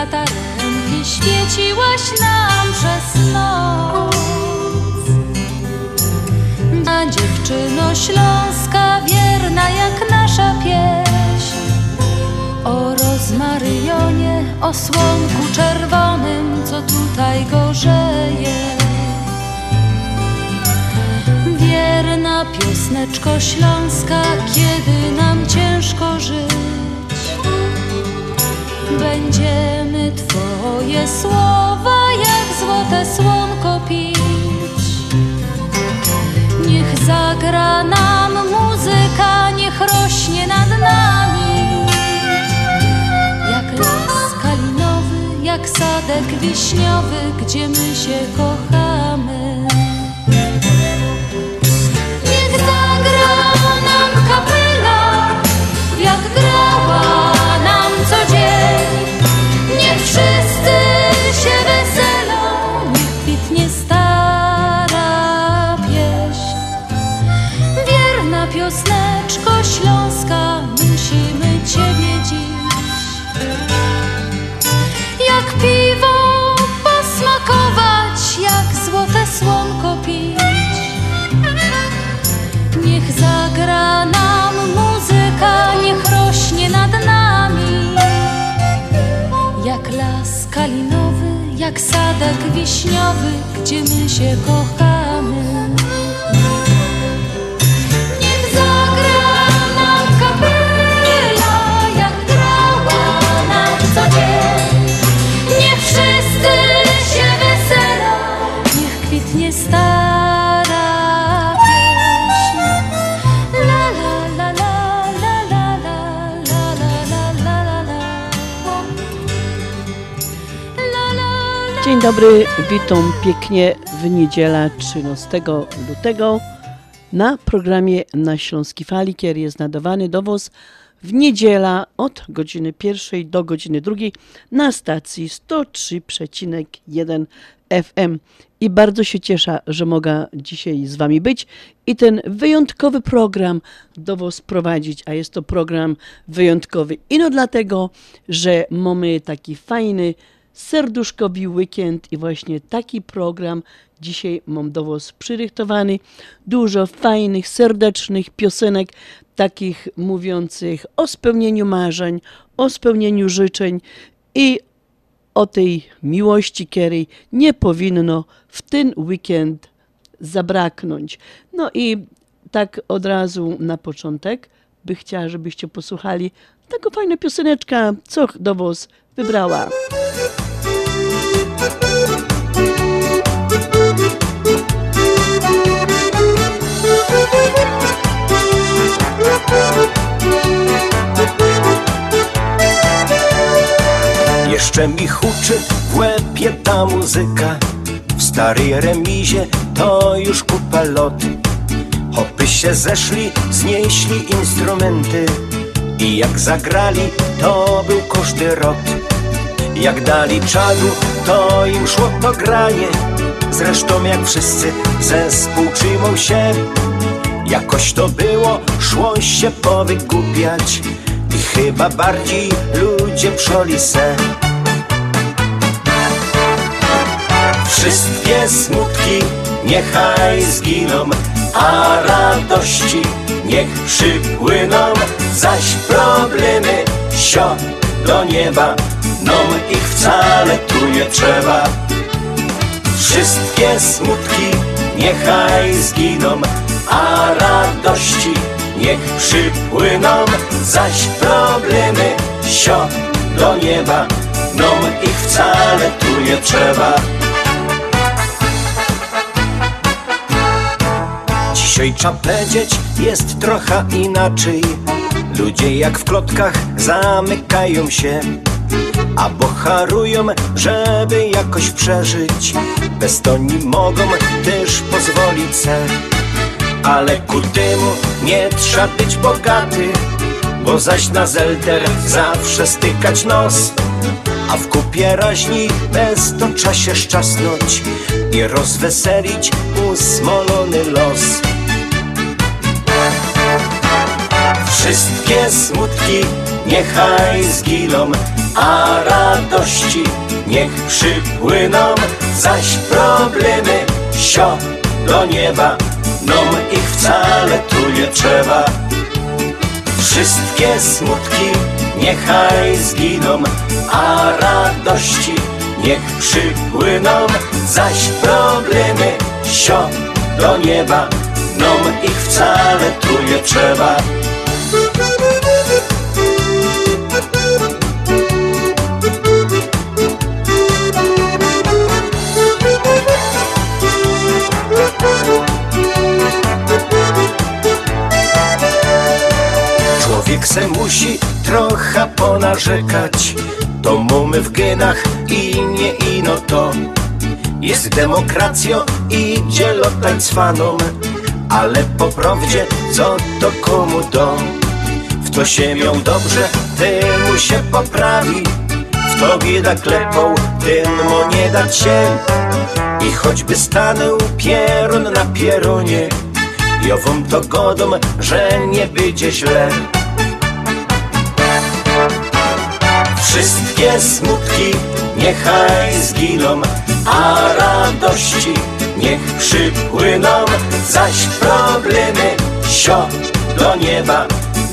latarenki świeciłaś nam przez noc A dziewczyno śląska, wierna jak nasza pieśń O rozmaryjonie, o słonku czerwonym, co tutaj gorzeje wierna piosneczko śląska, kiedy nam ciężko żyć. Twoje słowa jak złote słonko pić. Niech zagra nam muzyka, niech rośnie nad nami. Jak las kalinowy, jak sadek wiśniowy, gdzie my się kochamy. jak wszyscy się weselą, kwitnie stara pieśń. Wierna piosneczko śląska, musimy Ciebie dziś. Jak piwo posmakować, jak złote słonko pić. Jak sadek wiśniowy, gdzie my się kochamy. Dobry, witam pięknie w niedzielę 13 lutego na programie na Śląski Fali, który jest nadawany do Was w niedziela od godziny pierwszej do godziny drugiej na stacji 103,1 FM. I bardzo się cieszę, że mogę dzisiaj z Wami być i ten wyjątkowy program do prowadzić, a jest to program wyjątkowy. I no dlatego, że mamy taki fajny, serduszkowy weekend i właśnie taki program dzisiaj mam do Was przyrychtowany. Dużo fajnych, serdecznych piosenek, takich mówiących o spełnieniu marzeń, o spełnieniu życzeń i o tej miłości, której nie powinno w ten weekend zabraknąć. No i tak od razu na początek by chciała, żebyście posłuchali taką fajną pioseneczka, co do Was wybrała. Jeszcze mi huczy w łebie ta muzyka. W starej remizie to już kupa lot. Hopy się zeszli, znieśli instrumenty. I jak zagrali, to był każdy rot Jak dali czadu, to im szło to granie. Zresztą jak wszyscy zespół trzymał się. Jakoś to było, szło się powygłupiać I chyba bardziej ludzie przoli se. Wszystkie smutki niechaj zginą, a radości niech przypłyną, zaś problemy sio do nieba, nom ich wcale tu nie trzeba. Wszystkie smutki niechaj zginą, a radości niech przypłyną, zaś problemy sio do nieba, nom ich wcale tu nie trzeba. Dzisiaj trzeba powiedzieć, jest trochę inaczej. Ludzie jak w klotkach zamykają się, a boharują, żeby jakoś przeżyć. Bez to nie mogą też pozwolić se. Ale ku temu nie trzeba być bogaty, bo zaś na zelter zawsze stykać nos. A w kupie raźni bez to trzeba się szczasnąć i rozweselić usmolony los. Wszystkie smutki niechaj zginą, a radości niech przypłyną, zaś problemy sio do nieba, nom ich wcale tu nie trzeba. Wszystkie smutki niechaj zginą, a radości niech przypłyną, zaś problemy sio do nieba, nom ich wcale tu nie trzeba. Człowiek se musi trochę ponarzekać. To mamy w genach i nie ino to. Jest demokracją i dzielotań cwaną Ale po prawdzie co to komu do? W to się miał dobrze, temu się poprawi. W to bieda klepą, ten mo nie dać się. I choćby stanął pierun na pierunie Ja wam to godą, że nie będzie źle Wszystkie smutki niechaj zginą, a radości niech przypłyną, zaś problemy sio do nieba,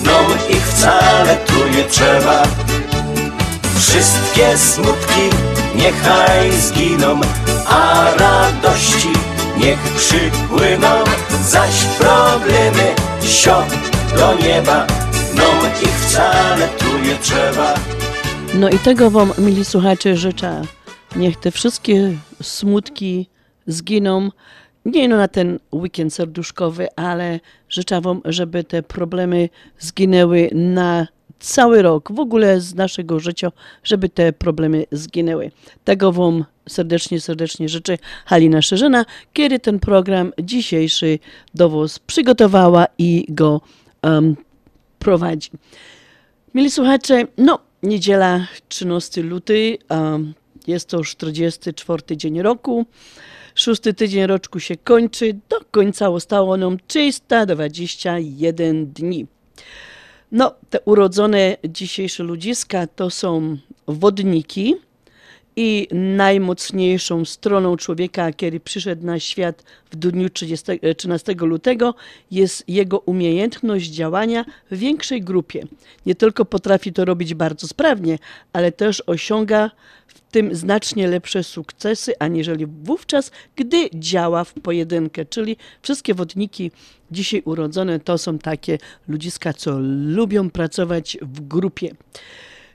nom ich wcale tu nie trzeba. Wszystkie smutki niechaj zginą, a radości niech przypłyną, zaś problemy sio do nieba, nom ich wcale tu nie trzeba. No i tego wam, mili słuchacze, życzę. Niech te wszystkie smutki zginą. Nie no na ten weekend serduszkowy, ale życzę wam, żeby te problemy zginęły na cały rok, w ogóle z naszego życia, żeby te problemy zginęły. Tego wam serdecznie, serdecznie życzę Halina Szerzyna, kiedy ten program dzisiejszy do was przygotowała i go um, prowadzi. Mili słuchacze, no niedziela 13 luty, jest to już 44 dzień roku. Szósty tydzień roczku się kończy, do końca zostało nam 321 dni. No, te urodzone dzisiejsze ludziska to są wodniki i najmocniejszą stroną człowieka, kiedy przyszedł na świat w dniu 30, 13 lutego, jest jego umiejętność działania w większej grupie. Nie tylko potrafi to robić bardzo sprawnie, ale też osiąga w tym znacznie lepsze sukcesy, aniżeli wówczas, gdy działa w pojedynkę. Czyli wszystkie wodniki dzisiaj urodzone to są takie ludziska, co lubią pracować w grupie.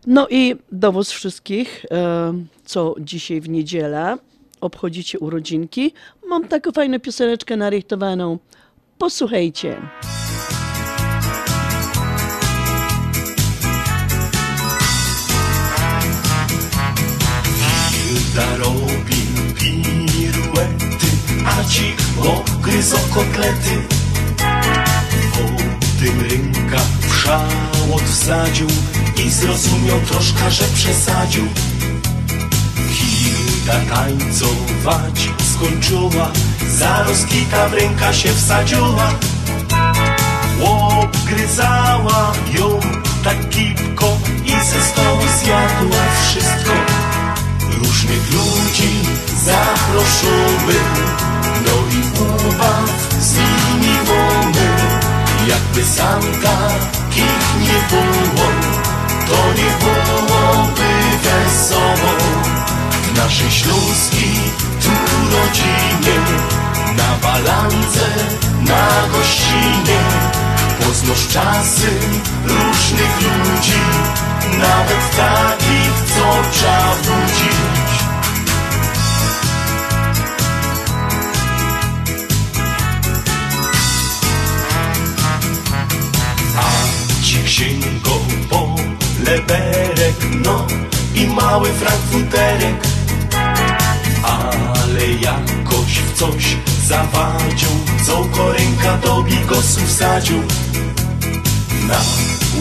No i do was wszystkich, e, co dzisiaj w niedzielę obchodzicie urodzinki, mam taką fajną pioseneczkę narychtowaną. Posłuchajcie. Hilda robi piruety, a ci ogryzą kotlety. Po tym rynka w szałot wsadził i zrozumiał troszkę, że przesadził. Hilda tańcować skończyła, zaraz kita w ręka się wsadziła. Obgryzała ją tak kipko i ze stołu zjadła wszystko. Różnych ludzi zaproszony, no i ubaw z nimi mamy. Jakby sam takich nie było, to nie byłoby wesoło. W naszej śląskiej tu rodzinie, na balance, na gościnie, poznasz czasy różnych ludzi, nawet takich, co trzeba budzić. A ci księgo po leberek, no i mały frankfuterek. Ale jakoś w coś zawadził, co korynka do bigosu wsadził. Na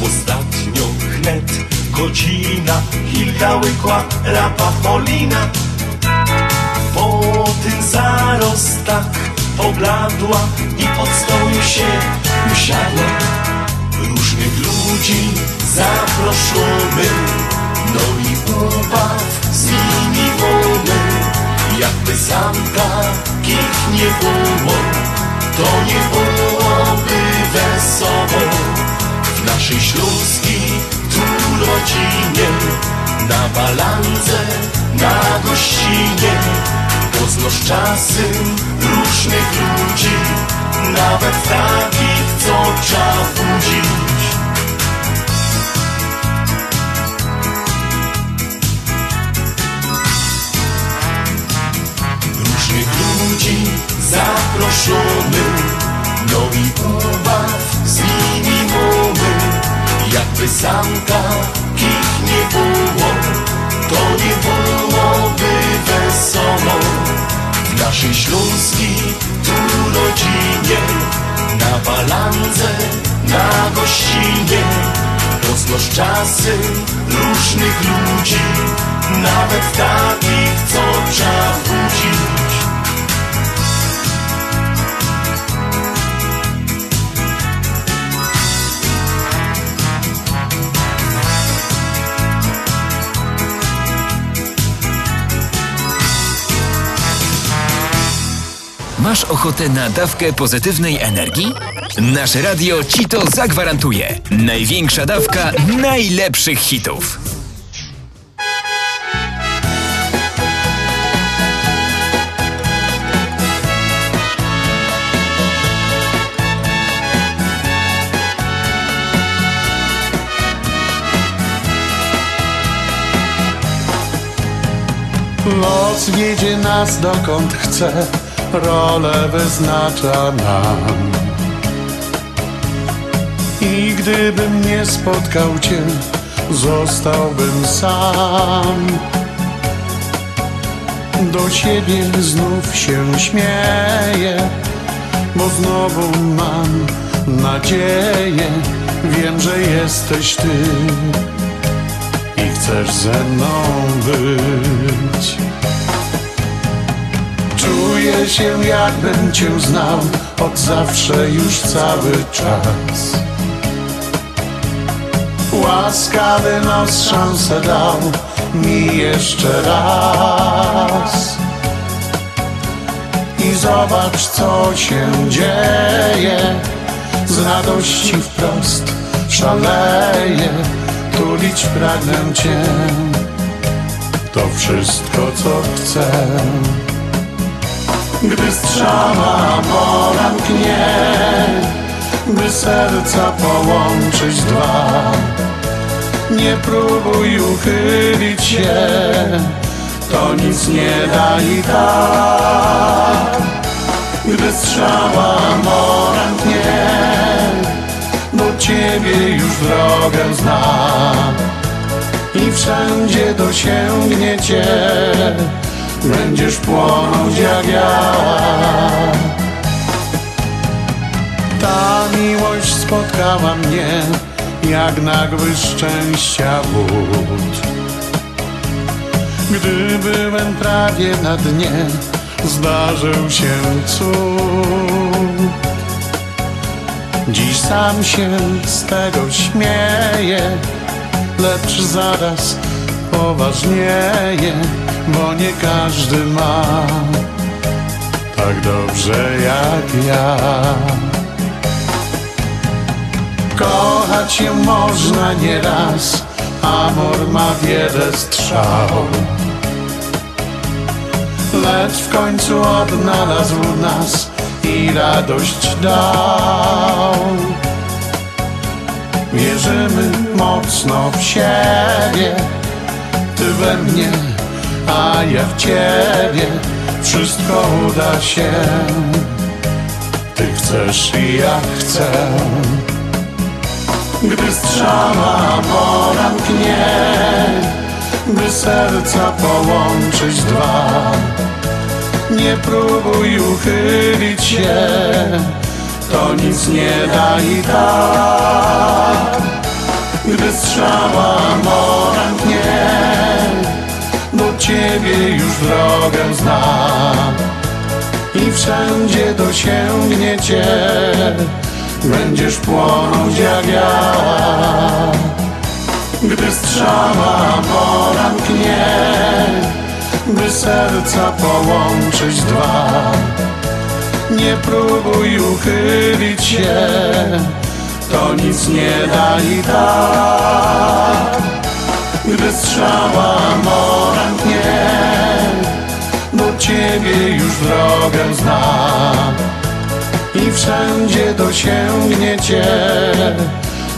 ostatnią chnet godzina Hilda łykła rapa Polina Po tym zarost tak pobladła I pod stołu się usiadła Różnych ludzi zaproszony. No i ubaw z nimi wolny Jakby sam takich nie było To nie byłoby wesoło. W naszej śląskiej tu rodzinie Na balance, na gościnie Poznasz czasem różnych ludzi Nawet takich, co trzeba budzić. Różnych ludzi zaproszony No i ubaw z nimi mamy. Jakby sam takich nie było To nie byłoby wesoło. W naszej śląskiej tu rodzinie Na balandze, na gościnie. Poznasz czasem różnych ludzi Nawet takich, co trzeba budzić Masz ochotę na dawkę pozytywnej energii? Nasze radio ci to zagwarantuje. Największa dawka najlepszych hitów. Los wiedzie nas dokąd chce, rolę wyznacza nam. I gdybym nie spotkał Cię, zostałbym sam. Do siebie znów się śmieję, bo znowu mam nadzieję. Wiem, że jesteś Ty i chcesz ze mną być. Czuję się jakbym cię znał od zawsze już cały czas. Łaskawy nos szansę dał mi jeszcze raz. I zobacz co się dzieje, z radości wprost szaleję, tulić pragnę Cię. To wszystko co chcę. Gdy strzała mola mknie By serca połączyć dwa. Nie próbuj uchylić się To nic nie da i tak. Gdy strzała mola mknie Do ciebie już drogę zna. I wszędzie dosięgnie cię będziesz płonąć jak ja. Ta miłość spotkała mnie jak nagły szczęścia wód. Gdy byłem prawie na dnie, zdarzył się cud. Dziś sam się z tego śmieję, lecz zaraz poważnieje, bo nie każdy ma tak dobrze jak ja. Kochać się można nieraz, amor ma wiele strzał. Lecz w końcu odnalazł nas i radość dał. Wierzymy mocno w siebie, ty we mnie, a ja w ciebie. Wszystko uda się, ty chcesz i ja chcę. Gdy strzała pora mknie, by serca połączyć dwa. Nie próbuj uchylić się, to nic nie da i tak. Gdy strzała mora mknie, do ciebie już drogę zna i wszędzie dosięgnie cię, będziesz płonąć jak ja. Gdy strzała poranknie, by serca połączyć dwa. Nie próbuj uchylić się, to nic nie da i tak. Gdy strzała poranknie, bo ciebie już drogę zna i wszędzie dosięgnie cię,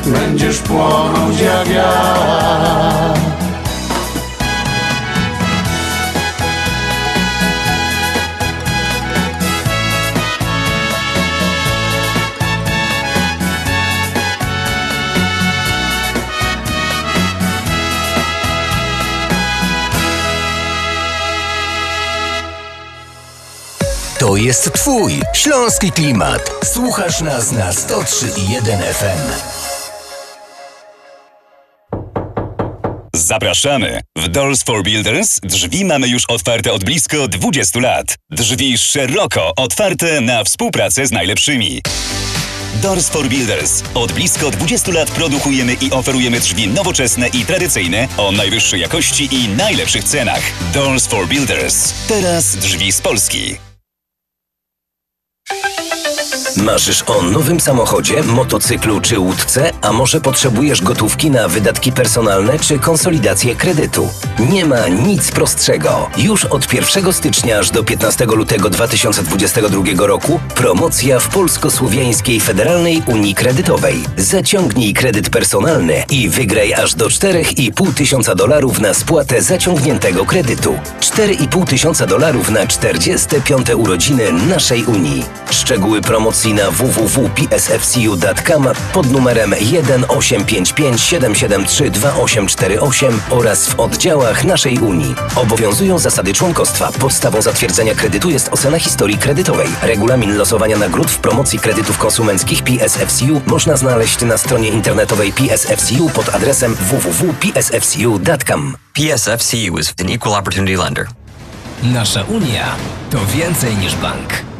będziesz płonąć jak ja. To jest Twój śląski klimat. Słuchasz nas na 103,1 FM. Zapraszamy! W Doors for Builders drzwi mamy już otwarte od blisko 20 lat. Drzwi szeroko otwarte na współpracę z najlepszymi. Doors for Builders. Od blisko 20 lat produkujemy i oferujemy drzwi nowoczesne i tradycyjne o najwyższej jakości i najlepszych cenach. Doors for Builders. Teraz drzwi z Polski. Thank you. Marzysz o nowym samochodzie, motocyklu czy łódce, a może potrzebujesz gotówki na wydatki personalne czy konsolidację kredytu? Nie ma nic prostszego. Już od 1 stycznia aż do 15 lutego 2022 roku promocja w Polsko-Słowiańskiej Federalnej Unii Kredytowej. Zaciągnij kredyt personalny i wygraj aż do 4,5 tysiąca dolarów na spłatę zaciągniętego kredytu. 4,5 tysiąca dolarów na 45 urodziny naszej Unii. Szczegóły promocji na www.psfcu.com pod numerem 1855 773 2848 oraz w oddziałach naszej Unii. Obowiązują zasady członkostwa. Podstawą zatwierdzenia kredytu jest ocena historii kredytowej. Regulamin losowania nagród w promocji kredytów konsumenckich PSFCU można znaleźć na stronie internetowej PSFCU pod adresem www.psfcu.com. PSFCU is an equal opportunity lender. Nasza Unia to więcej niż bank.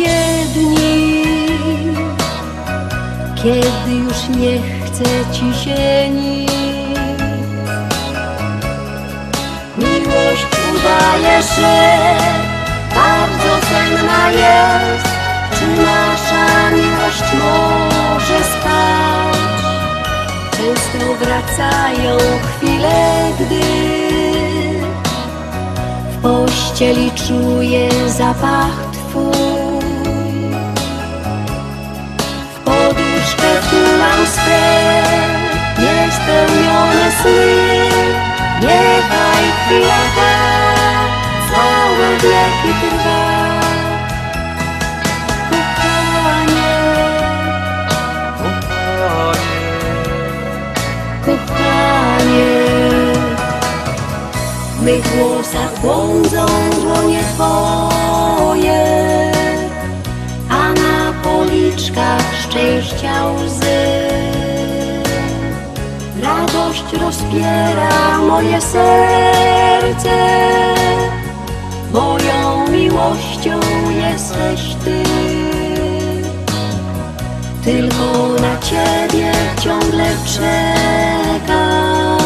Takie dni, kiedy już nie chce ci się nic. Miłość udaje, że bardzo senna jest. Czy nasza miłość może spać? Często wracają chwile, gdy w pościeli czuję zapach swe niespełnione sny. Niechaj chwila ta całe wieki trwa. Kochanie, kochanie. W mych włosach błądzą dłonie Twoje, a na policzkach szczęścia łzy. Radość rozpiera moje serce, moją miłością jesteś Ty. Tylko na Ciebie ciągle czekam.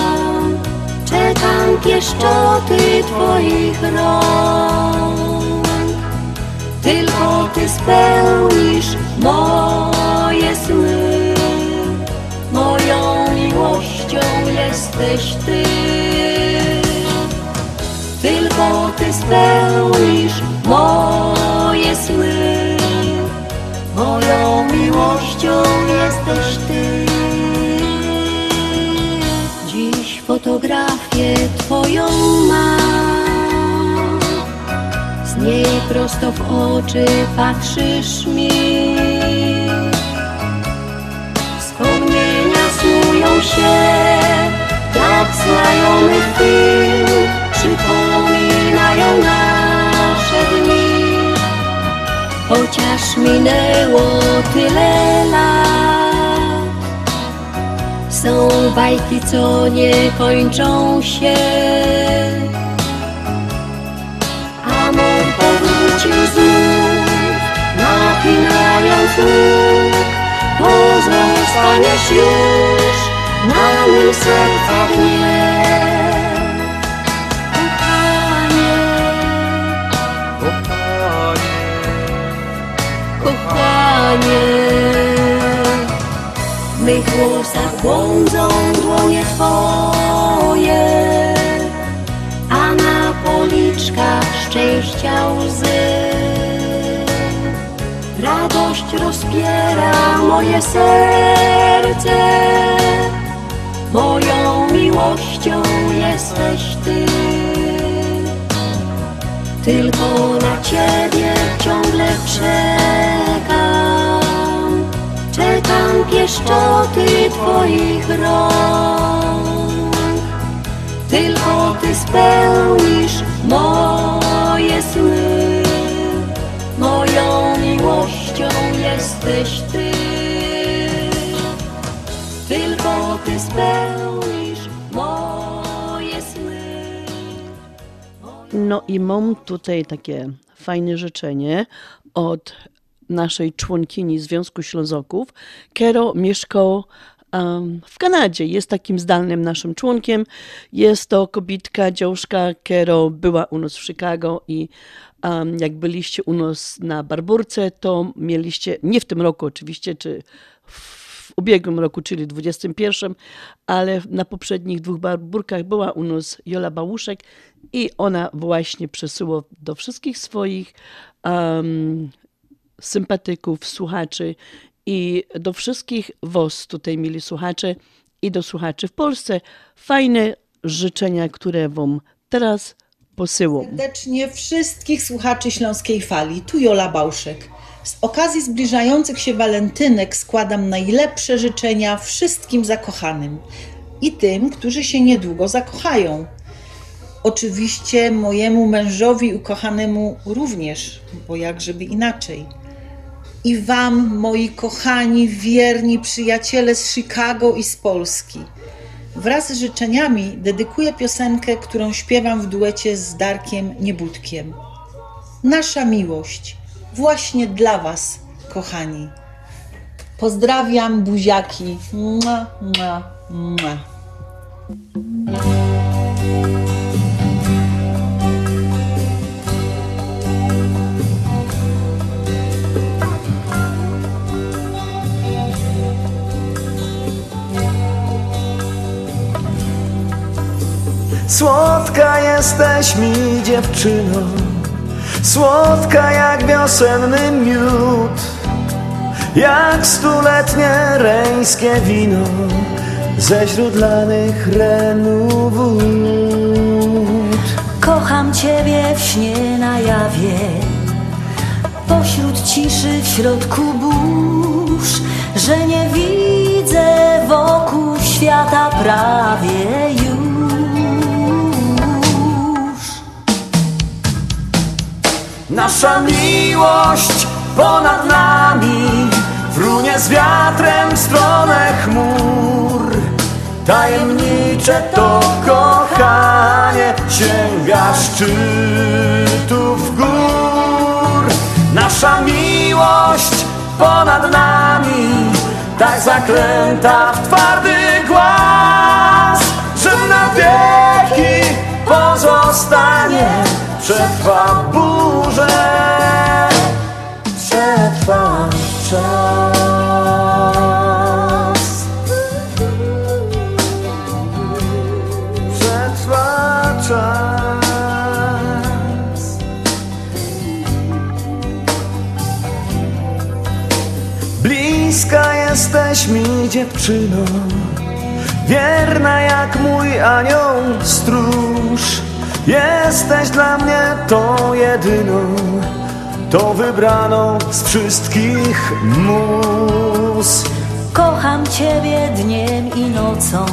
Czekam pieszczoty Twoich rąk. Tylko Ty spełnisz moje sny. Moją jesteś Ty Tylko Ty spełnisz moje sny Moją miłością jesteś Ty. Dziś fotografię Twoją mam. Z niej prosto w oczy patrzysz mi. Chociaż minęło tyle lat, są bajki, co nie kończą się. A mąż powrócił znów, napinając nóg, pozostaniesz już na mym serca dnie. Kochanie, w mych włosach błądzą dłonie Twoje, a na policzkach szczęścia łzy. Radość rozpiera moje serce, moją miłością jesteś Ty. Tylko na Ciebie ciągle czekam, czekam pieszczoty Twoich rąk. Tylko Ty spełnisz moje sny, moją miłością jesteś Ty. Tylko Ty spełnisz moje sny. No i mam tutaj takie fajne życzenie od naszej członkini Związku Ślązoków. Kero mieszkał em, w Kanadzie. Jest takim zdalnym naszym członkiem. Jest to kobitka, dziążka. Kero była u nas w Chicago i em, jak byliście u nas na Barburce, to mieliście, nie w tym roku oczywiście, czy w ubiegłym roku, czyli 21, ale na poprzednich dwóch barburkach była u nas Jola Bałuszek i ona właśnie przesyła do wszystkich swoich em, sympatyków, słuchaczy i do wszystkich was tutaj, mili słuchacze, i do słuchaczy w Polsce fajne życzenia, które wam teraz posyłam. Serdecznie wszystkich słuchaczy Śląskiej Fali. Tu Jola Bałszek. Z okazji zbliżających się walentynek składam najlepsze życzenia wszystkim zakochanym i tym, którzy się niedługo zakochają. Oczywiście mojemu mężowi ukochanemu również, bo jak żeby inaczej. I Wam, moi kochani, wierni przyjaciele z Chicago i z Polski. Wraz z życzeniami dedykuję piosenkę, którą śpiewam w duecie z Darkiem Niebudkiem. Nasza miłość, właśnie dla Was, kochani. Pozdrawiam, buziaki. Mua, mua, mua. Słodka jesteś mi dziewczyno, słodka jak wiosenny miód, jak stuletnie reńskie wino ze źródlanych renów wód. Kocham Ciebie w śnie na jawie, pośród ciszy, w środku burz, że nie widzę wokół świata prawie już. Nasza miłość ponad nami frunie z wiatrem w stronę chmur. Tajemnicze to kochanie sięga szczytów gór. Nasza miłość ponad nami tak zaklęta w twardy głaz, że na wieki pozostanie przetrwa burzę, przetrwa czas. Przetrwa czas. Bliska jesteś mi dziewczyno, wierna jak mój anioł stróż. Jesteś dla mnie tą jedyną, tą wybraną z wszystkich mus. Kocham Ciebie dniem i nocą,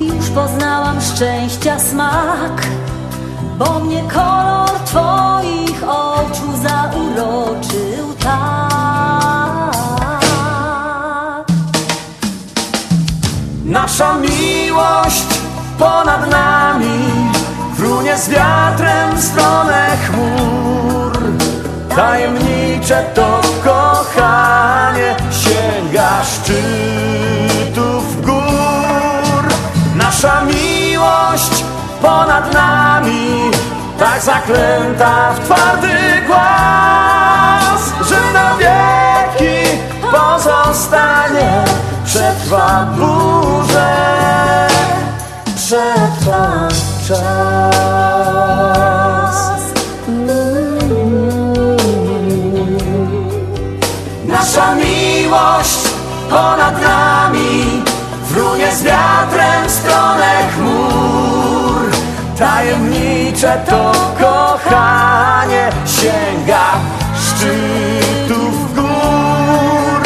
już poznałam szczęścia smak, bo mnie kolor Twoich oczu zauroczył tak. Nasza miłość ponad nami frunie z wiatrem w stronę chmur. Tajemnicze to kochanie sięga szczytów gór. Nasza miłość ponad nami tak zaklęta w twardy głaz, że na wieki pozostanie, przetrwa burzę, przetrwa czas. Nasza miłość ponad nami frunie z wiatrem w stronę chmur. Tajemnicze to kochanie sięga szczytów gór.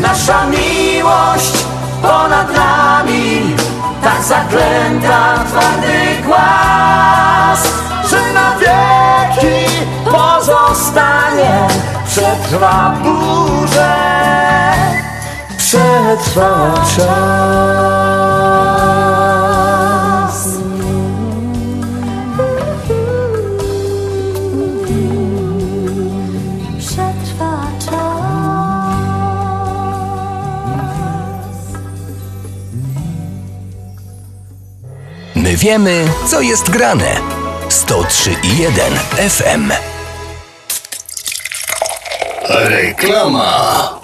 Nasza miłość ponad nami tak zaklęta twardy głaz, że na wieki pozostanie, przetrwa burzę, przetrwa czas. Wiemy, co jest grane. 103,1 FM. Reklama.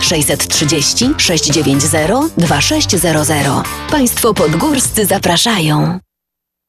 630 690 2600. Państwo podgórscy zapraszają.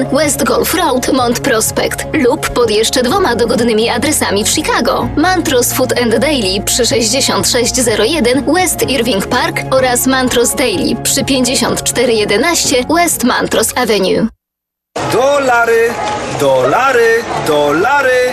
West Golf Road, Mont Prospect lub pod jeszcze dwoma dogodnymi adresami w Chicago. Mantros Food and Daily przy 6601 West Irving Park oraz Mantros Daily przy 5411 West Mantros Avenue. Dolary, dolary, dolary,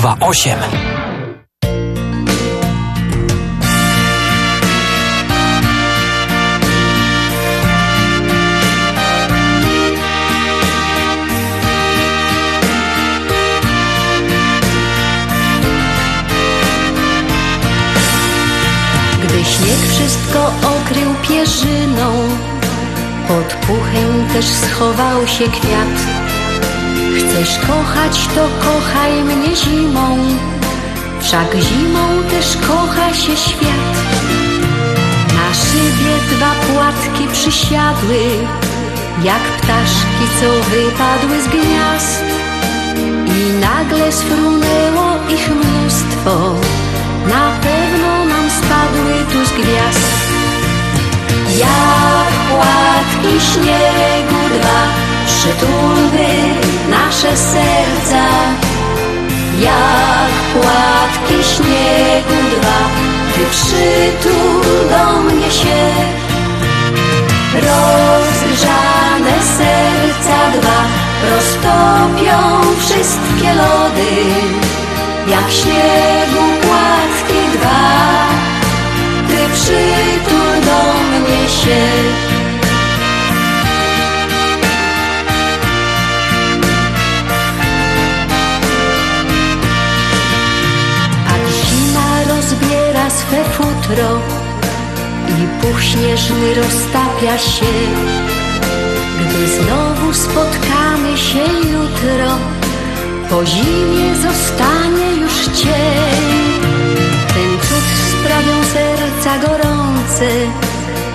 0828. Gdy śnieg wszystko okrył pierzyną, pod puchem też schował się kwiat. Chcesz kochać, to kochaj mnie zimą, wszak zimą też kocha się świat. Na szybie dwa płatki przysiadły, jak ptaszki, co wypadły z gniazd. I nagle sfrunęło ich mnóstwo, na pewno nam spadły tu z gwiazd. Jak płatki śniegu dwa, przytulmy nasze serca Jak płatki śniegu dwa. Ty przytul do mnie się. Rozgrzane serca dwa Roztopią wszystkie lody. Jak śniegu futro i puch śnieżny roztapia się. Gdy znowu spotkamy się jutro, po zimie zostanie już cień. Ten cud sprawią serca gorące,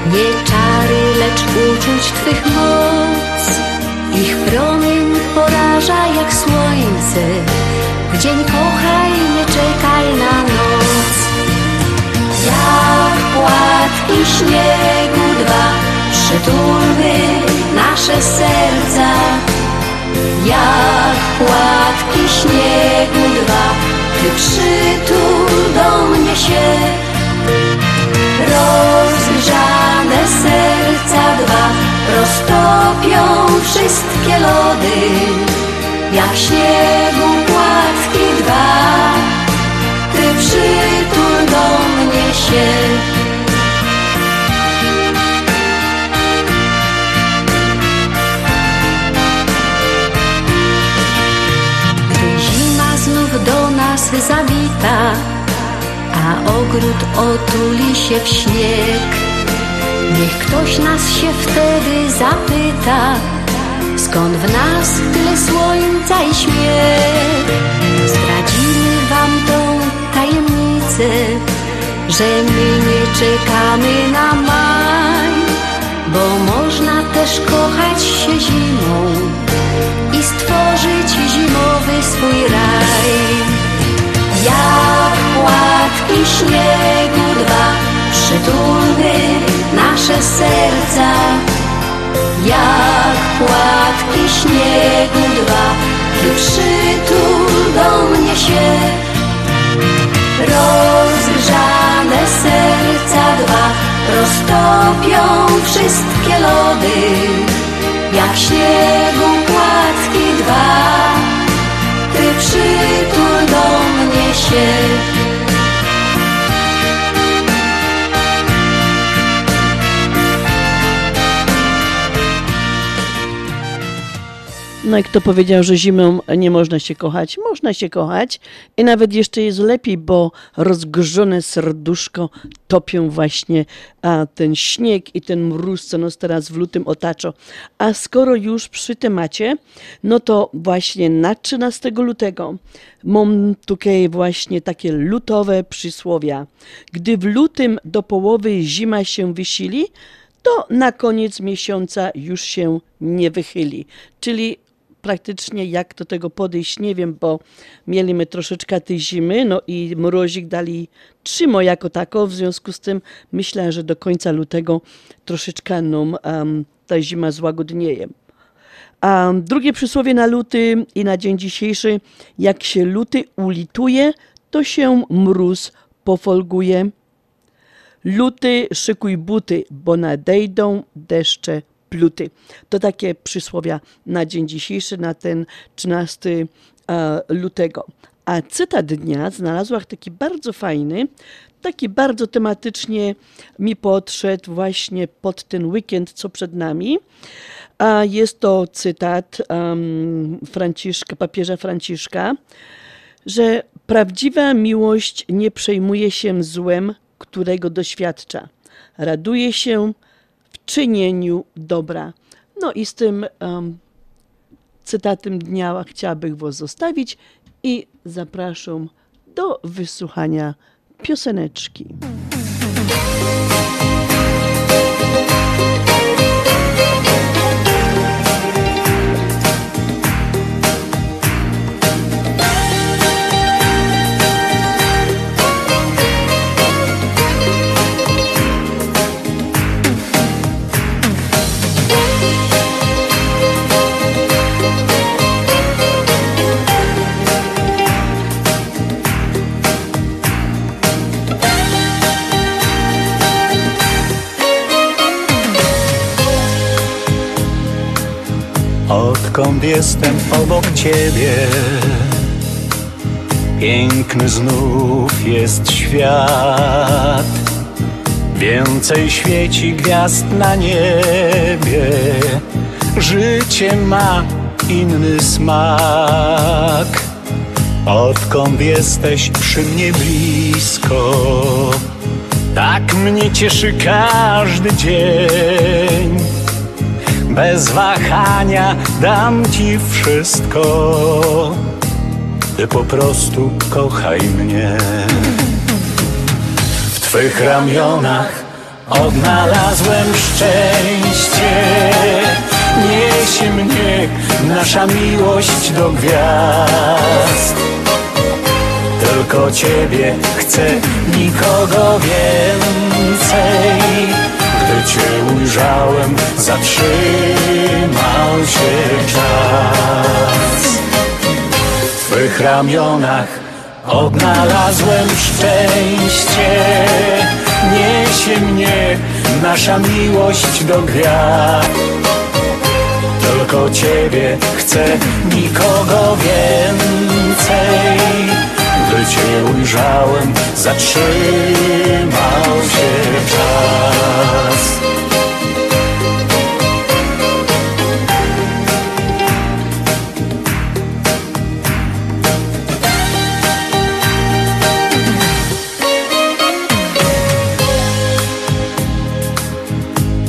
nie czary, lecz uczuć Twych moc. Ich promień poraża jak słońce, w dzień kochaj, nie czekaj płatki śniegu dwa, przytulmy nasze serca. Jak płatki śniegu dwa, ty przytul do mnie się. Rozgrzane serca dwa roztopią wszystkie lody, jak śniegu płatki dwa, ty przytul do mnie się. Nas zawita, a ogród otuli się w śnieg, niech ktoś nas się wtedy zapyta, skąd w nas tyle słońca i śmiech. Zdradzimy wam tą tajemnicę, że my nie czekamy na maj, bo można też kochać się zimą i stworzyć zimowy swój raj. Jak płatki śniegu dwa, przytulmy nasze serca. Jak płatki śniegu dwa, ty przytul do mnie się. Rozgrzane serca dwa roztopią wszystkie lody, jak śniegu płatki dwa. Ty mnie się. No i kto powiedział, że zimą nie można się kochać? Można się kochać i nawet jeszcze jest lepiej, bo rozgrzone serduszko topią właśnie a, ten śnieg i ten mróz, co nas teraz w lutym otacza. A skoro już przy temacie, no to właśnie na 13 lutego mam tutaj właśnie takie lutowe przysłowia. Gdy w lutym do połowy zima się wysili, to na koniec miesiąca już się nie wychyli. Czyli praktycznie jak do tego podejść, nie wiem, bo mieliśmy troszeczkę tej zimy, no i mrozik dali trzymo jako tako, w związku z tym myślę, że do końca lutego troszeczkę nam um, ta zima złagodnieje. A drugie przysłowie na luty i na dzień dzisiejszy, jak się luty ulituje, to się mróz pofolguje. Luty, szykuj buty, bo nadejdą deszcze pluty. To takie przysłowia na dzień dzisiejszy, na ten 13 e, lutego. A cytat dnia znalazłam taki bardzo fajny, taki bardzo tematycznie mi podszedł właśnie pod ten weekend, co przed nami. A jest to cytat um, Franciszka, papieża Franciszka, że prawdziwa miłość nie przejmuje się złem, którego doświadcza. Raduje się czynieniu dobra. No i z tym um, cytatem dnia chciałabym Was zostawić i zapraszam do wysłuchania pioseneczki. Odkąd jestem obok ciebie Piękny znów jest świat. Więcej świeci gwiazd na niebie. Życie ma inny smak. Odkąd jesteś przy mnie blisko, tak mnie cieszy każdy dzień. Bez wahania dam ci wszystko. Ty po prostu kochaj mnie. W twych ramionach odnalazłem szczęście. Niesie mnie nasza miłość do gwiazd. Tylko Ciebie chcę, nikogo więcej. Cię ujrzałem, zatrzymał się czas. W Twych ramionach odnalazłem szczęście. Niesie mnie nasza miłość do gwiazd. Tylko Ciebie chcę, nikogo więcej. Gdy Cię ujrzałem, zatrzymał się czas.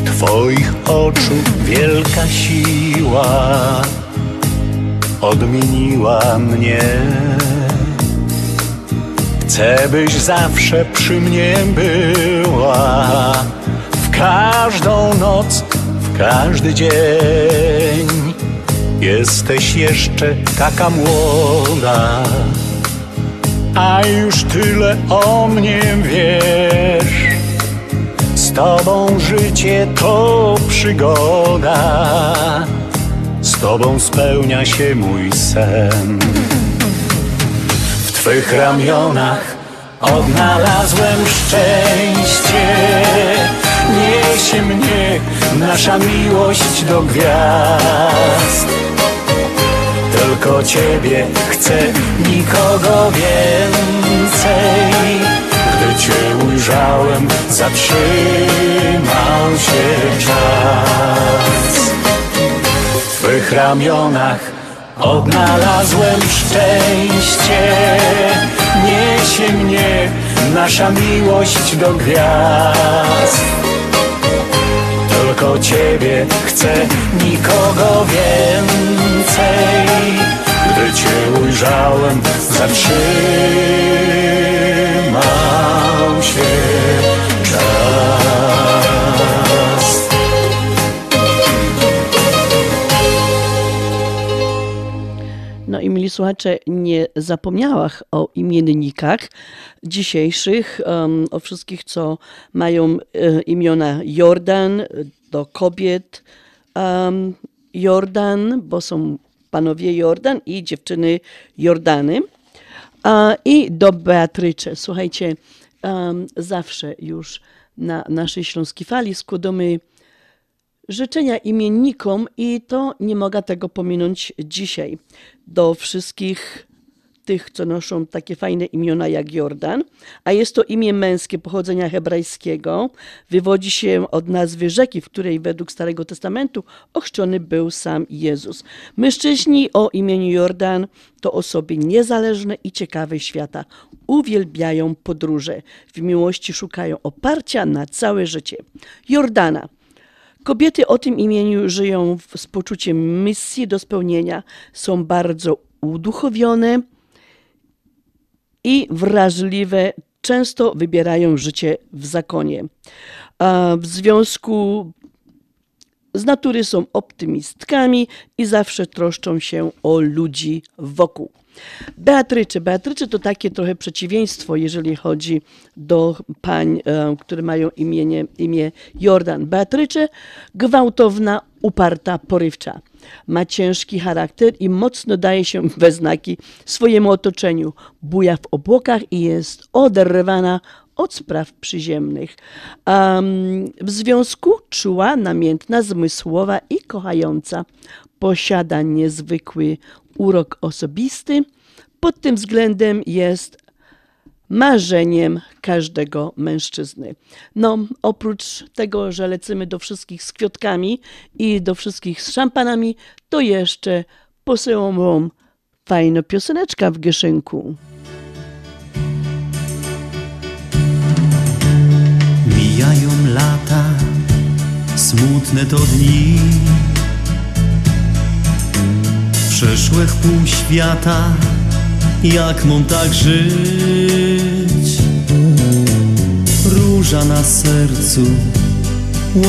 Twoich oczu wielka siła odmieniła mnie. Chcę, byś zawsze przy mnie była w każdą noc, w każdy dzień. Jesteś jeszcze taka młoda, a już tyle o mnie wiesz. Z tobą życie to przygoda, z tobą spełnia się mój sen. Twych ramionach odnalazłem szczęście. Niesie mnie nasza miłość do gwiazd. Tylko Ciebie chcę, nikogo więcej. Gdy Cię ujrzałem, zatrzymał się czas. W Twych ramionach odnalazłem szczęście. Niesie mnie nasza miłość do gwiazd. Tylko Ciebie chcę, nikogo więcej. Gdy Cię ujrzałem, zatrzymał słuchacze, nie zapomniałach o imiennikach dzisiejszych, o wszystkich, co mają e, imiona Jordan, do kobiet Jordan, bo są panowie Jordan i dziewczyny Jordany. I do Beatrycze. Słuchajcie, zawsze już na naszej Śląskiej Fali składamy życzenia imiennikom i to nie mogę tego pominąć dzisiaj. Do wszystkich tych, co noszą takie fajne imiona jak Jordan, a jest to imię męskie pochodzenia hebrajskiego, wywodzi się od nazwy rzeki, w której według Starego Testamentu ochrzczony był sam Jezus. Mężczyźni o imieniu Jordan to osoby niezależne i ciekawe świata. Uwielbiają podróże, w miłości szukają oparcia na całe życie. Jordana Kobiety o tym imieniu żyją z poczuciem misji do spełnienia, są bardzo uduchowione i wrażliwe, często wybierają życie w zakonie. A w związku z natury są optymistkami i zawsze troszczą się o ludzi wokół. Beatrycze. Beatrycze to takie trochę przeciwieństwo, jeżeli chodzi do pań, e, które mają imienie, imię Jordan. Beatrycze gwałtowna, uparta, porywcza. Ma ciężki charakter i mocno daje się we znaki swojemu otoczeniu. Buja w obłokach i jest oderwana od spraw przyziemnych. Um, w związku czuła, namiętna, zmysłowa i kochająca. Posiada niezwykły urok osobisty, pod tym względem jest marzeniem każdego mężczyzny. No, oprócz tego, że lecimy do wszystkich z kwiatkami i do wszystkich z szampanami, to jeszcze posyłam wam fajna pioseneczka w gieszynku. Mijają lata, smutne to dni. Przeszłych pół świata, jak mam tak żyć? Róża na sercu,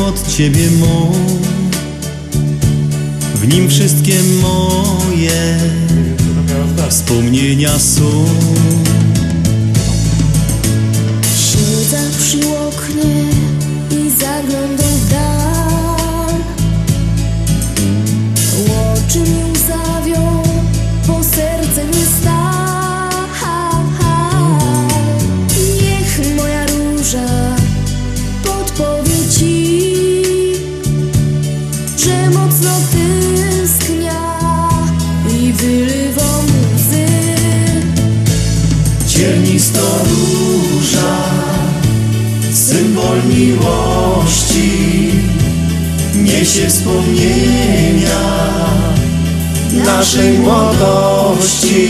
od ciebie mo. W nim wszystkie moje wspomnienia są. Siedzę przy oknie i zaglądam w dal Oczy mi miłości, niesie wspomnienia naszej młodości.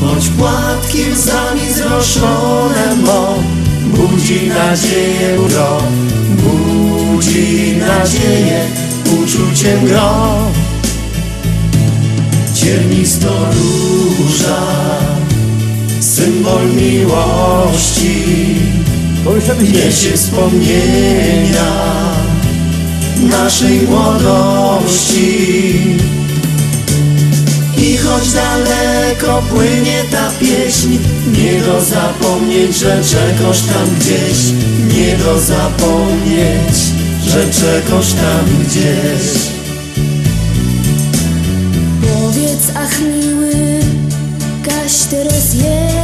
Choć płatki łzami zroszone mo, budzi nadzieję gro, budzi nadzieję uczuciem gro. Ciernista róża, symbol miłości, niesie wspomnienia naszej młodości. I choć daleko płynie ta pieśń, nie do zapomnieć, że czekasz tam gdzieś, nie do zapomnieć, że czekasz tam gdzieś. Powiedz, ach miły, kaś teraz jest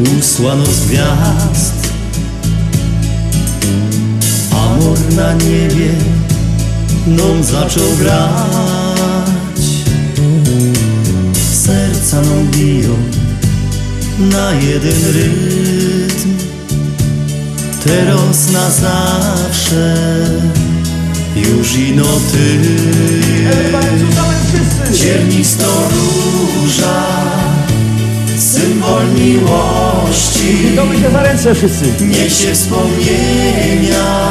usłano z gwiazd. Amor na niebie nam zaczął grać. Serca nam biją na jeden rytm. Teraz na zawsze już ino ty. Ciernista róża Symbol miłości Witamy się za ręce wszyscy. Niesie wspomnienia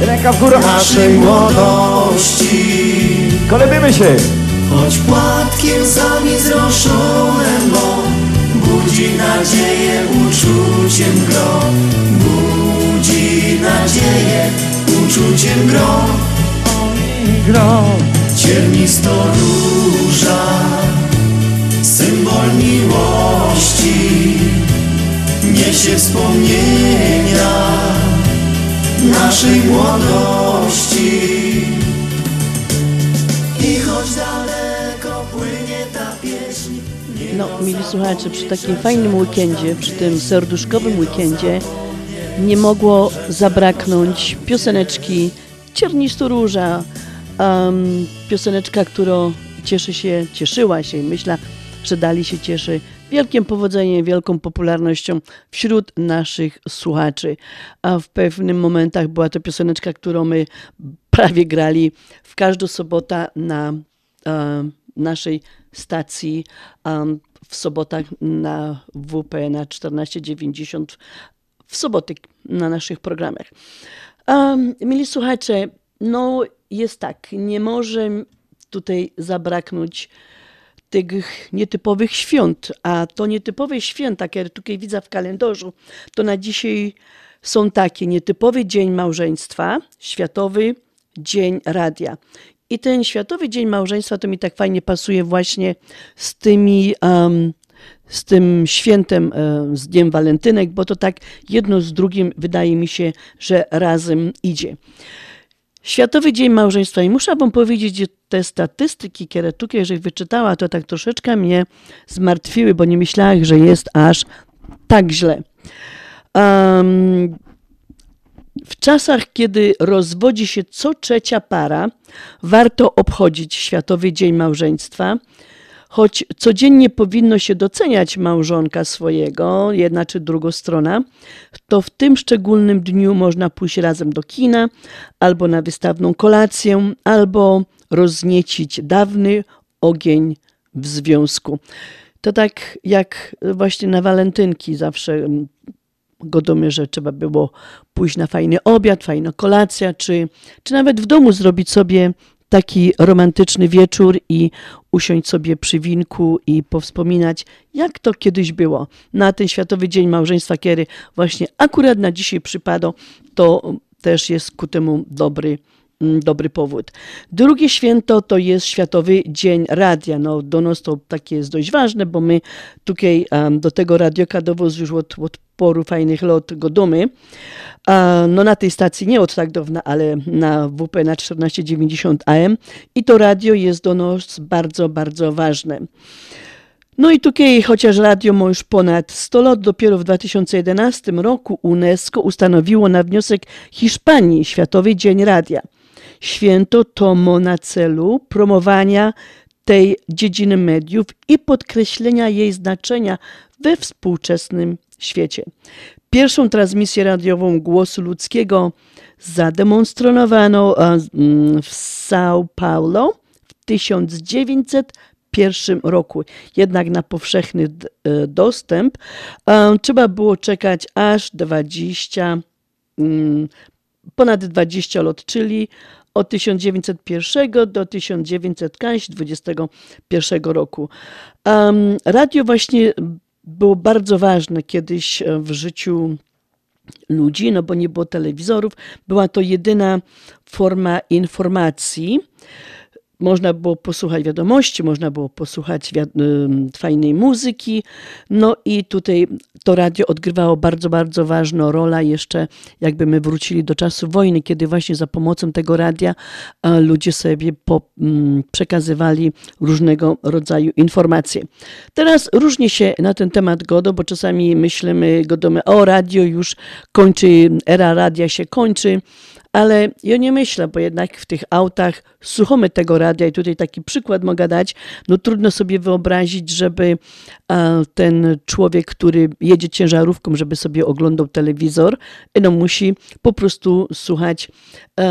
Ręka w górę. naszej młodości Kolebimy się. Choć płatki łzami zroszone mo Budzi nadzieję uczuciem gro Budzi nadzieję uczuciem gro Gro. Ciernista róża Symbol miłości Niesie wspomnienia Naszej młodości. I choć daleko płynie ta pieśń No, mili słuchacze, przy takim fajnym weekendzie, przy tym serduszkowym weekendzie nie mogło zabraknąć pioseneczki Ciernistu Róża, um, pioseneczka, którą cieszy się, cieszyła się i myślę, że dali się cieszy wielkim powodzeniem, wielką popularnością wśród naszych słuchaczy. A w pewnych momentach była to pioseneczka, którą my prawie grali w każdą sobotę na e, naszej stacji w sobotach na WP na 1490 w soboty na naszych programach. Um, mili słuchacze, no jest tak, nie może tutaj zabraknąć tych nietypowych świąt, a to nietypowe święta, które tutaj widzę w kalendarzu, to na dzisiaj są takie nietypowy Dzień Małżeństwa, Światowy Dzień Radia. I ten Światowy Dzień Małżeństwa to mi tak fajnie pasuje właśnie z tymi um, z tym świętem, e, z Dniem Walentynek, bo to tak jedno z drugim wydaje mi się, że razem idzie. Światowy Dzień Małżeństwa i muszę wam powiedzieć, że te statystyki, które tu jeżeli wyczytała, to tak troszeczkę mnie zmartwiły, bo nie myślałam, że jest aż tak źle. Um, w czasach, kiedy rozwodzi się co trzecia para, warto obchodzić Światowy Dzień Małżeństwa. Choć codziennie powinno się doceniać małżonka swojego, jedna czy druga strona, to w tym szczególnym dniu można pójść razem do kina, albo na wystawną kolację, albo rozniecić dawny ogień w związku. To tak jak właśnie na walentynki zawsze mm, godomy, że trzeba było pójść na fajny obiad, fajna kolacja, czy, czy nawet w domu zrobić sobie taki romantyczny wieczór i usiąść sobie przy winku i powspominać, jak to kiedyś było. Na ten Światowy Dzień Małżeństwa, kiedy właśnie akurat na dzisiaj przypadło, to też jest ku temu dobry dobry powód. Drugie święto to jest Światowy Dzień Radia. No, do nas to takie jest dość ważne, bo my tutaj um, do tego radioka dowoz już od, od poru fajnych lat go domy. No na tej stacji nie od tak dawna, ale na WP na 1490 AM i to radio jest do nas bardzo, bardzo ważne. No i tutaj, chociaż radio ma już ponad 100 lat, dopiero w 2011 roku UNESCO ustanowiło na wniosek Hiszpanii Światowy Dzień Radia. Święto to ma na celu promowania tej dziedziny mediów i podkreślenia jej znaczenia we współczesnym świecie. Pierwszą transmisję radiową głosu ludzkiego zademonstrowano mm, w São Paulo w 1901 roku. Jednak na powszechny e, dostęp trzeba było czekać aż 20, mm, ponad 20 lat, czyli od 1901 do 1921 roku. radio właśnie było bardzo ważne kiedyś e, w życiu ludzi, no bo nie było telewizorów. Była to jedyna forma informacji. Można było posłuchać wiadomości, można było posłuchać fajnej muzyki. No i tutaj to radio odgrywało bardzo, bardzo ważną rolę jeszcze jakby my wrócili do czasu wojny, kiedy właśnie za pomocą tego radia ludzie sobie po, przekazywali różnego rodzaju informacje. Teraz różnie się na ten temat godo, bo czasami myślimy, godomy, o radio już kończy, era radia się kończy, ale ja nie myślę, bo jednak w tych autach słuchamy tego radia i tutaj taki przykład mogę dać. No trudno sobie wyobrazić, żeby ten człowiek, który jedzie ciężarówką, żeby sobie oglądał telewizor, no musi po prostu słuchać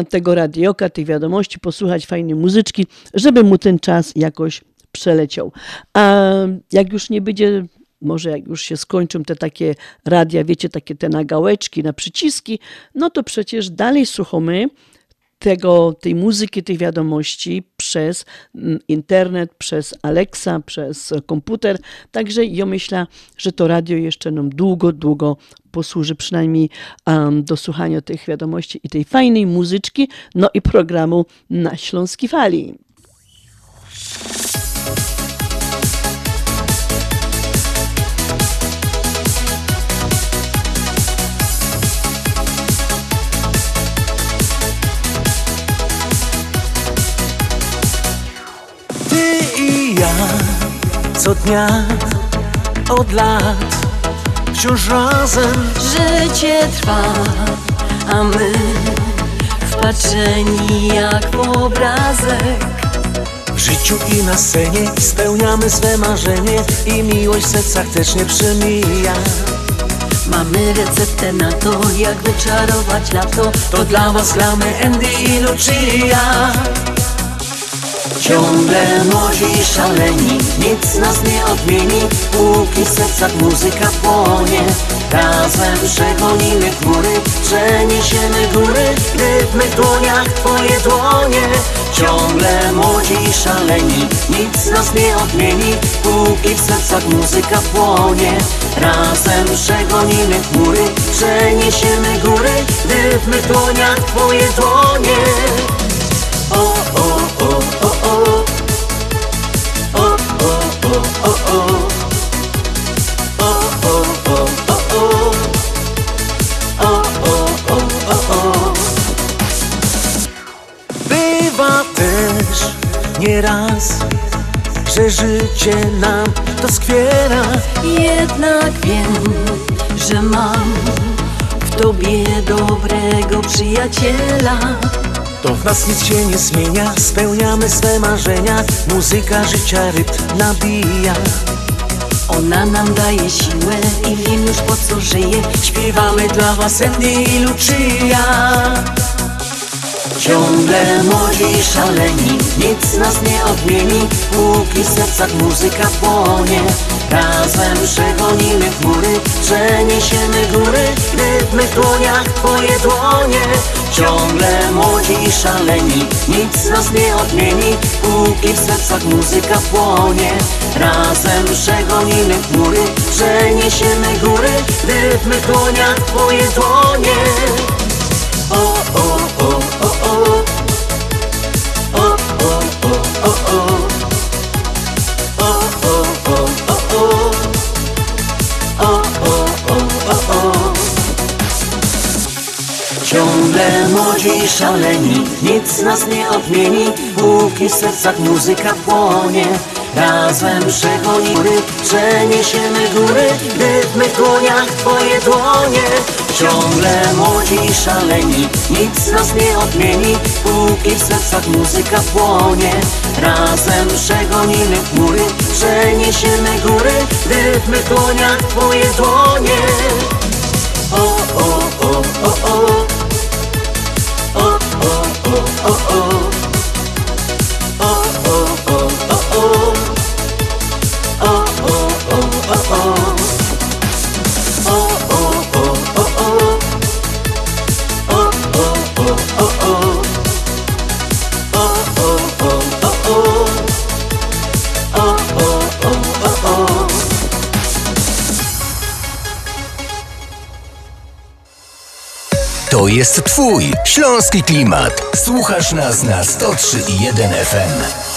tego radioka, tych wiadomości, posłuchać fajnej muzyczki, żeby mu ten czas jakoś przeleciał. A jak już nie będzie może jak już się skończą te takie radia, wiecie, takie te nagałeczki na przyciski, no to przecież dalej słuchamy tego, tej muzyki, tych wiadomości przez mm, internet, przez Alexa, przez komputer. Także ja myślę, że to radio jeszcze nam długo, długo posłuży przynajmniej um, do słuchania tych wiadomości i tej fajnej muzyczki, no i programu na Śląskiej Fali. Co dnia od lat. Wciąż razem Życie trwa, a my wpatrzeni jak w obrazek. W życiu i na scenie spełniamy swe marzenie I miłość w sercach też nie przemija. Mamy receptę na to, jak wyczarować lato. To dla was gramy Andy i Lucia Ciągle młodzi i szaleni, nic nas nie odmieni. Póki sercach muzyka płonie Razem przegonimy chmury, przeniesiemy góry Gdy w dłoniach twoje dłonie. Ciągle młodzi i szaleni, nic nas nie odmieni. Póki w sercach muzyka płonie Razem przegonimy chmury, przeniesiemy góry Gdy w dłoniach twoje dłonie. O, o że życie nam to skwiera. Jednak wiem, że mam w tobie dobrego przyjaciela. To w nas nic się nie zmienia, spełniamy swe marzenia, muzyka życia rytm nabija. Ona nam daje siłę i wiem już po co żyje. Śpiewamy dla was Andy i Lucia. Ciągle młodzi szaleni, nic nas nie odmieni. Póki w sercach muzyka płonie Razem przegonimy chmury, przeniesiemy góry Gdy w mych dłoniach twoje dłonie. Ciągle młodzi szaleni, nic nas nie odmieni. Póki w sercach muzyka płonie Razem przegonimy chmury, przeniesiemy góry Gdy w mych dłoniach twoje dłonie i szaleni, nic nas nie odmieni Póki w sercach muzyka płonie. Razem przegoni góry, przeniesiemy góry mych dłoniach twoje dłonie. Ciągle młodzi i szaleni, nic nas nie odmieni Póki w sercach muzyka płonie. Razem przegonimy chmury, przeniesiemy góry mych dłoniach twoje dłonie. O, o, o, o O, jest Twój śląski klimat. Słuchasz nas na 103,1 FM.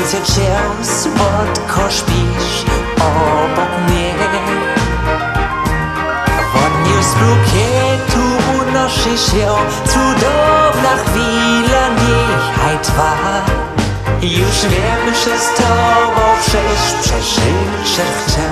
Widzę cię, słodko śpisz obok mnie. Wonnie z bukietu unosi się Cudowna chwila, niechaj trwa. Już wiem, że z tobą przejść przez chcę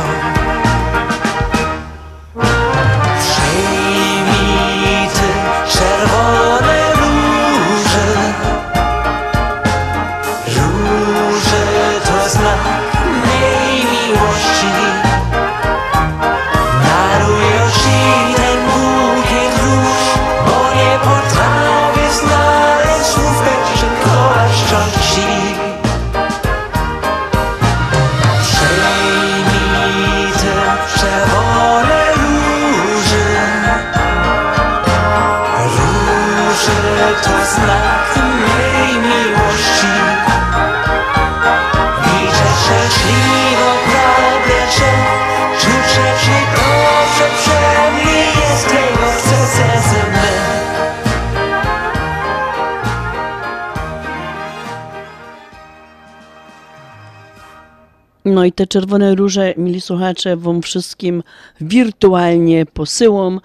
No i te czerwone róże, mili słuchacze, wam wszystkim wirtualnie posyłam.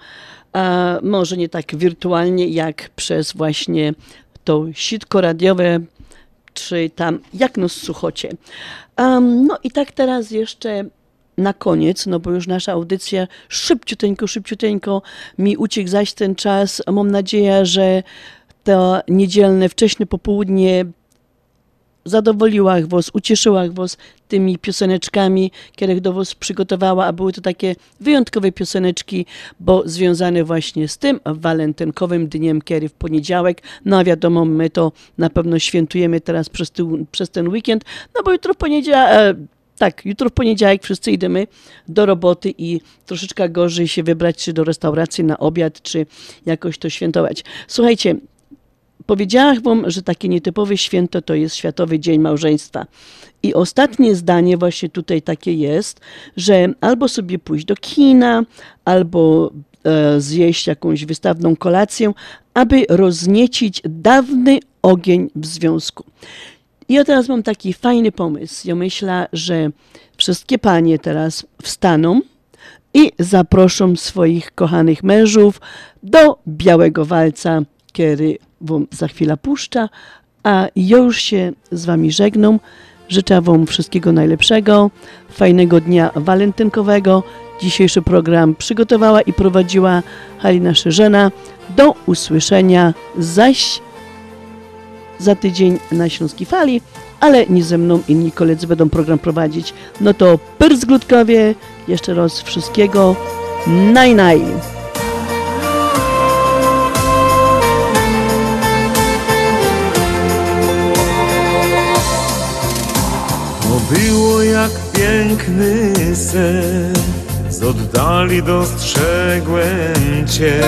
A może nie tak wirtualnie, jak przez właśnie to sitko radiowe, czy tam jak nos słuchacie. Um, no i tak teraz jeszcze na koniec, no bo już nasza audycja szybciuteńko, szybciuteńko mi uciekł zaś ten czas. Mam nadzieję, że to niedzielne wcześne popołudnie zadowoliła was, ucieszyła was tymi pioseneczkami, które do was przygotowała, a były to takie wyjątkowe pioseneczki, bo związane właśnie z tym walentynkowym dniem, kiedy w poniedziałek, no a wiadomo, my to na pewno świętujemy teraz przez, przez ten weekend, no bo jutro poniedziałek, e, tak, jutro w poniedziałek wszyscy idziemy do roboty i troszeczkę gorzej się wybrać, czy do restauracji na obiad, czy jakoś to świętować. Słuchajcie, Powiedziałam wam, że takie nietypowe święto to jest Światowy Dzień Małżeństwa. I ostatnie zdanie właśnie tutaj takie jest, że albo sobie pójść do kina, albo e, zjeść jakąś wystawną kolację, aby rozniecić dawny ogień w związku. I ja teraz mam taki fajny pomysł. Ja myślę, że wszystkie panie teraz wstaną i zaproszą swoich kochanych mężów do białego walca, który wam za chwilę puszcza, a już się z wami żegnam. Życzę wam wszystkiego najlepszego, fajnego dnia walentynkowego. Dzisiejszy program przygotowała i prowadziła Halina Szerzena. Do usłyszenia zaś za tydzień na Śląskiej Fali, ale nie ze mną, inni koledzy będą program prowadzić. No to pyrs Glutkowie, jeszcze raz wszystkiego naj naj. Było jak piękny sen, z oddali dostrzegłem Cię.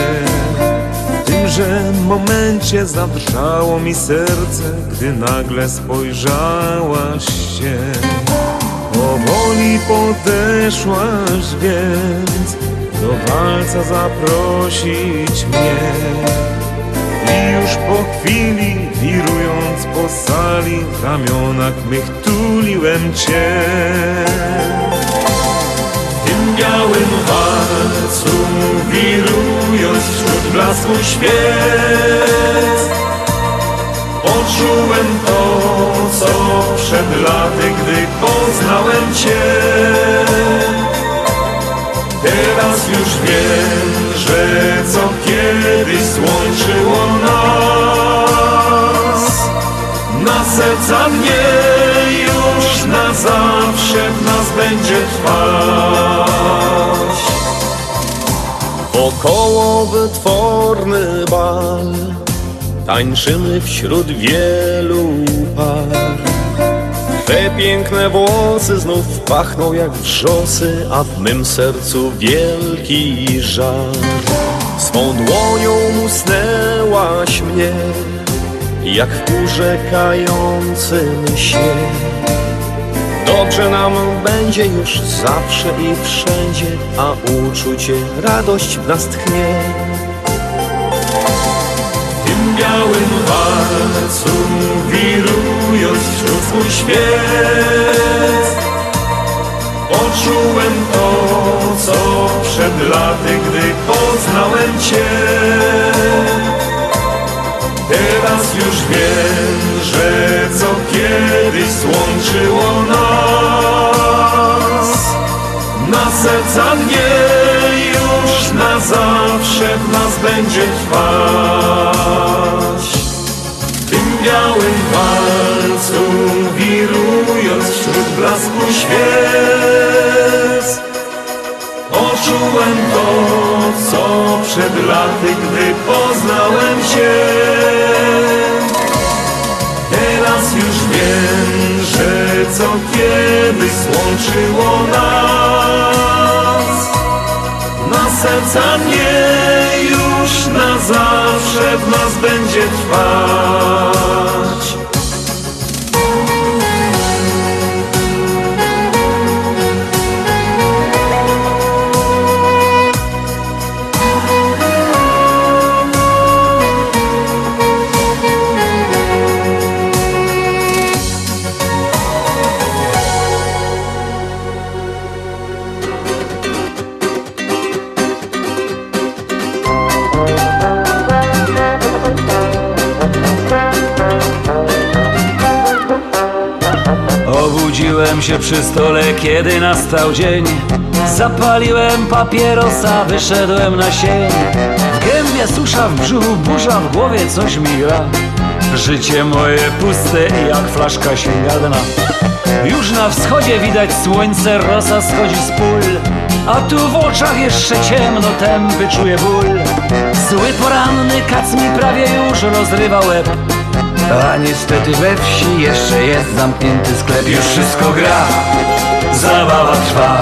W tymże momencie zadrżało mi serce, gdy nagle spojrzałaś się. Powoli podeszłaś więc, do walca zaprosić mnie. I już po chwili, wirując po sali, w ramionach mych tuliłem Cię. W tym białym walcu, wirując wśród blasku świec, poczułem to, co przed laty, gdy poznałem Cię. Teraz już wiem, że co kiedyś złączyło nas Na serca mnie już na zawsze w nas będzie trwać Wokoło wytworny bal Tańczymy wśród wielu par. Te piękne włosy znów pachną jak wrzosy A w mym sercu wielki żal. Swą dłonią musnęłaś mnie Jak w urzekającym śnie Dobrze nam będzie już zawsze i wszędzie A uczucie, radość w nas tchnie. Tym białym walcu wirując wśród swój świec Poczułem to, co przed laty, gdy poznałem Cię Teraz już wiem, że co kiedyś złączyło nas. Na serca mnie już na zawsze w nas będzie trwać. W tym białym walcu wirując wśród blasku świec Poczułem to, co przed laty, gdy poznałem Cię Teraz już wiem, że co kiedyś złączyło nas. Na serca mnie już na zawsze w nas będzie trwać kiedy nastał dzień Zapaliłem papierosa, wyszedłem na sień. W gębie susza, w brzuchu burza, w głowie coś mi gra. Życie moje puste jak flaszka świągarna Już na wschodzie widać słońce, rosa schodzi z pól. A tu w oczach jeszcze ciemno, tępy czuję ból. Zły poranny kac mi prawie już rozrywa łeb. A niestety we wsi jeszcze jest zamknięty sklep. Już wszystko gra, zabawa trwa.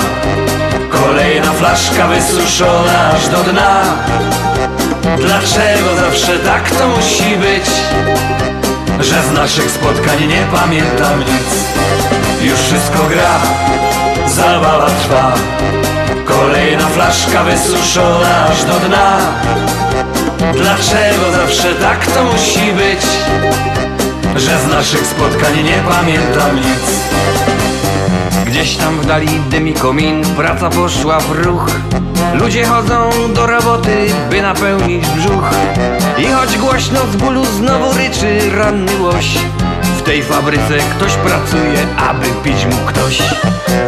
Kolejna flaszka wysuszona aż do dna. Dlaczego zawsze tak to musi być? Że z naszych spotkań nie pamiętam nic. Już wszystko gra, zabawa trwa. Kolejna flaszka wysuszona aż do dna. Dlaczego zawsze tak to musi być? Że z naszych spotkań nie pamiętam nic Gdzieś tam w dali dymi komin, praca poszła w ruch. Ludzie chodzą do roboty, by napełnić brzuch. I choć głośno z bólu znowu ryczy ranny łoś W tej fabryce ktoś pracuje, aby pić mu ktoś.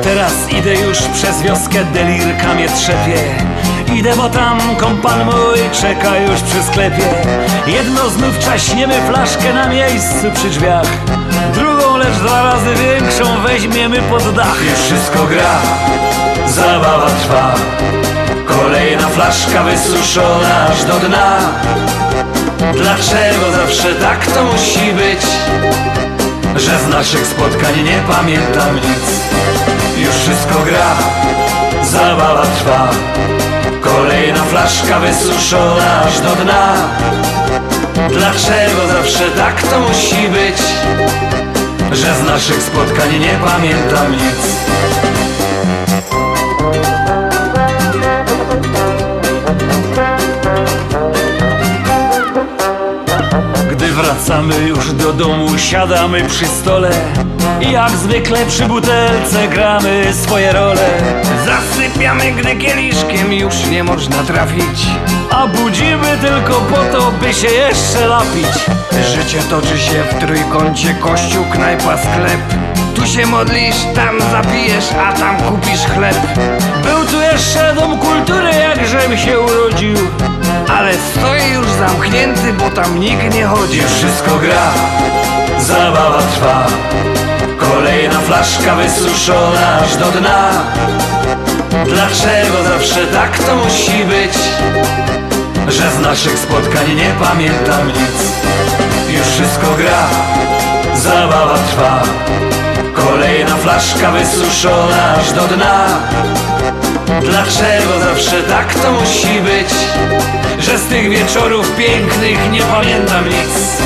Teraz idę już przez wioskę, delirka mnie trzepie Idę, bo tam kompan mój czeka już przy sklepie. Jedno znów czaśniemy flaszkę na miejscu przy drzwiach. Drugą, lecz dwa razy większą weźmiemy pod dach. Już wszystko gra, zabawa trwa. Kolejna flaszka wysuszona aż do dna. Dlaczego zawsze tak to musi być? Że z naszych spotkań nie pamiętam nic. Już wszystko gra, zabawa trwa Kolejna flaszka wysuszona aż do dna Dlaczego zawsze tak to musi być? Że z naszych spotkań nie pamiętam nic wracamy już do domu, siadamy przy stole. Jak zwykle przy butelce gramy swoje role. Zasypiamy, gdy kieliszkiem już nie można trafić. A budzimy tylko po to, by się jeszcze napić Życie toczy się w trójkącie, kościół, knajpa, sklep Tu się modlisz, tam zapijesz, a tam kupisz chleb. Był tu jeszcze dom kultury, jakżem się urodził. Ale stoi już zamknięty, bo tam nikt nie chodzi. Już wszystko gra, zabawa trwa. Kolejna flaszka wysuszona aż do dna. Dlaczego zawsze tak to musi być? Że z naszych spotkań nie pamiętam nic. Już wszystko gra, zabawa trwa Kolejna flaszka wysuszona aż do dna Dlaczego zawsze tak to musi być? Że z tych wieczorów pięknych nie pamiętam nic